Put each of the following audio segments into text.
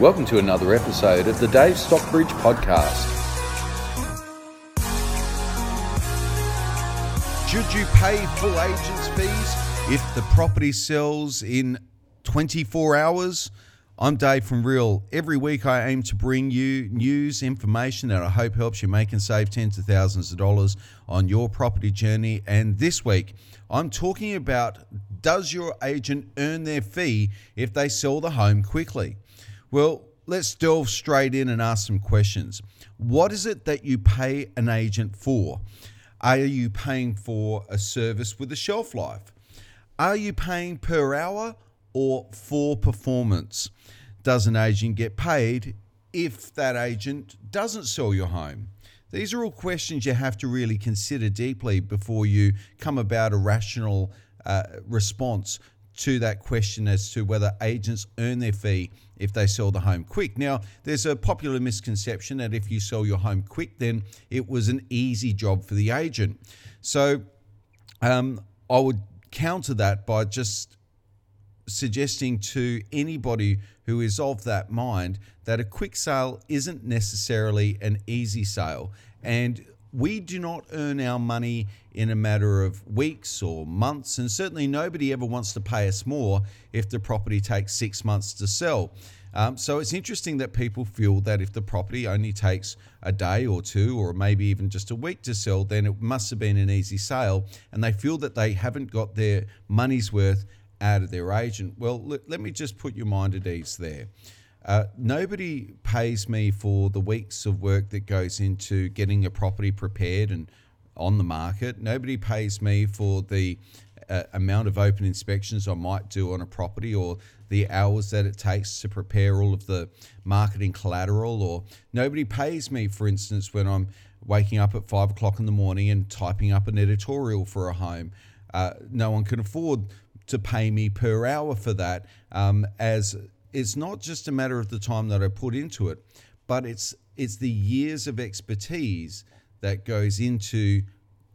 Welcome to another episode of the Dave Stockbridge Podcast. Should you pay full agent's fees if the property sells in 24 hours? I'm Dave from Real. Every week I aim to bring you news, information that I hope helps you make and save tens of thousands of dollars on your property journey. And this week I'm talking about does your agent earn their fee if they sell the home quickly? Well, let's delve straight in and ask some questions. What is it that you pay an agent for? Are you paying for a service with a shelf life? Are you paying per hour or for performance? Does an agent get paid if that agent doesn't sell your home? These are all questions you have to really consider deeply before you come about a rational uh, response to that question as to whether agents earn their fee if they sell the home quick. Now, there's a popular misconception that if you sell your home quick, then it was an easy job for the agent. So um, I would counter that by just suggesting to anybody who is of that mind that a quick sale isn't necessarily an easy sale. And we do not earn our money in a matter of weeks or months, and certainly nobody ever wants to pay us more if the property takes six months to sell. Um, so it's interesting that people feel that if the property only takes a day or two, or maybe even just a week to sell, then it must have been an easy sale, and they feel that they haven't got their money's worth out of their agent. Well, let, let me just put your mind at ease there. Uh, nobody pays me for the weeks of work that goes into getting a property prepared and on the market. Nobody pays me for the uh, amount of open inspections I might do on a property or the hours that it takes to prepare all of the marketing collateral. Or nobody pays me, for instance, when I'm waking up at five o'clock in the morning and typing up an editorial for a home. Uh, no one can afford to pay me per hour for that um, as it's not just a matter of the time that I put into it, but it's it's the years of expertise that goes into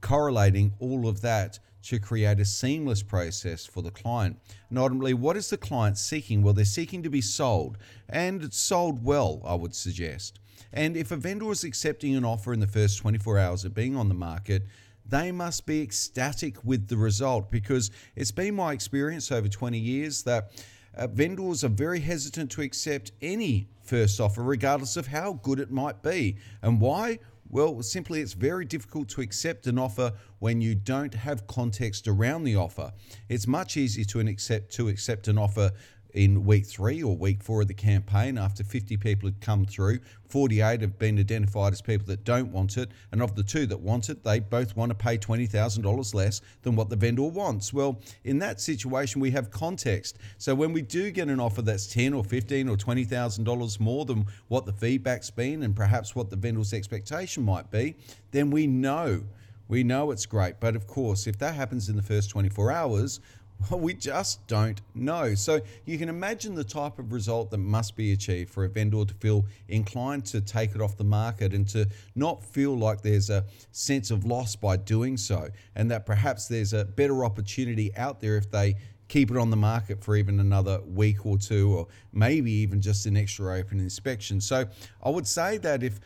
correlating all of that to create a seamless process for the client. And ultimately, what is the client seeking? Well, they're seeking to be sold, and it's sold well, I would suggest. And if a vendor is accepting an offer in the first 24 hours of being on the market, they must be ecstatic with the result because it's been my experience over 20 years that uh, vendors are very hesitant to accept any first offer, regardless of how good it might be. And why? Well, simply it's very difficult to accept an offer when you don't have context around the offer. It's much easier to accept to accept an offer in week three or week four of the campaign after 50 people had come through. 48 have been identified as people that don't want it. And of the two that want it they both want to pay $20000 less than what the vendor wants. Well in that situation we have context. So when we do get an offer that's 10 or 15 or $20000 more than what the feedback's been and perhaps what the vendor's expectation might be then we know. We know it's great. But of course if that happens in the first 24 hours we just don't know. So you can imagine the type of result that must be achieved for a vendor to feel inclined to take it off the market and to not feel like there's a sense of loss by doing so, and that perhaps there's a better opportunity out there if they keep it on the market for even another week or two, or maybe even just an extra open inspection. So I would say that if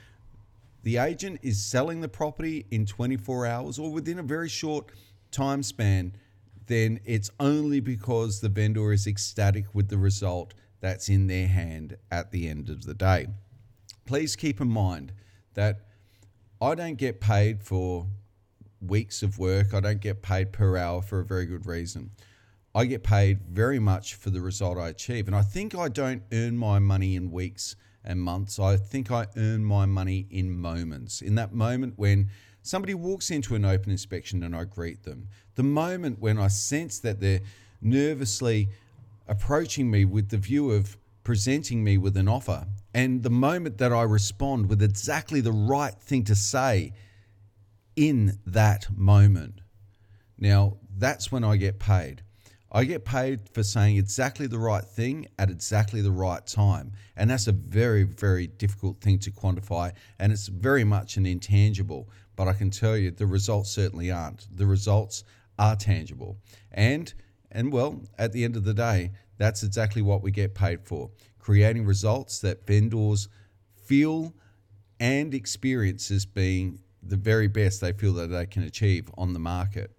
the agent is selling the property in 24 hours or within a very short time span, then it's only because the vendor is ecstatic with the result that's in their hand at the end of the day. Please keep in mind that I don't get paid for weeks of work, I don't get paid per hour for a very good reason. I get paid very much for the result I achieve. And I think I don't earn my money in weeks and months. I think I earn my money in moments. In that moment when Somebody walks into an open inspection and I greet them. The moment when I sense that they're nervously approaching me with the view of presenting me with an offer, and the moment that I respond with exactly the right thing to say in that moment. Now, that's when I get paid. I get paid for saying exactly the right thing at exactly the right time. And that's a very, very difficult thing to quantify. And it's very much an intangible. But I can tell you the results certainly aren't. The results are tangible. And and well, at the end of the day, that's exactly what we get paid for. creating results that vendors feel and experience as being the very best they feel that they can achieve on the market.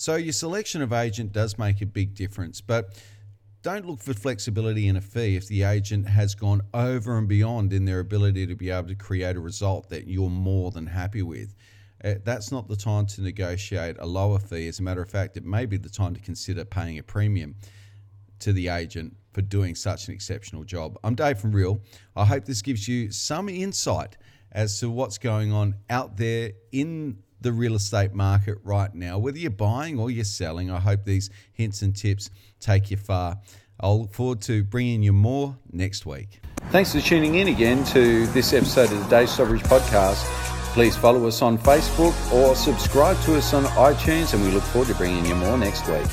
So, your selection of agent does make a big difference, but don't look for flexibility in a fee if the agent has gone over and beyond in their ability to be able to create a result that you're more than happy with. Uh, that's not the time to negotiate a lower fee. As a matter of fact, it may be the time to consider paying a premium to the agent for doing such an exceptional job. I'm Dave from Real. I hope this gives you some insight as to what's going on out there in the real estate market right now. Whether you're buying or you're selling, I hope these hints and tips take you far. I'll look forward to bringing you more next week. Thanks for tuning in again to this episode of the Dave Stockbridge podcast. Please follow us on Facebook or subscribe to us on iTunes, and we look forward to bringing you more next week.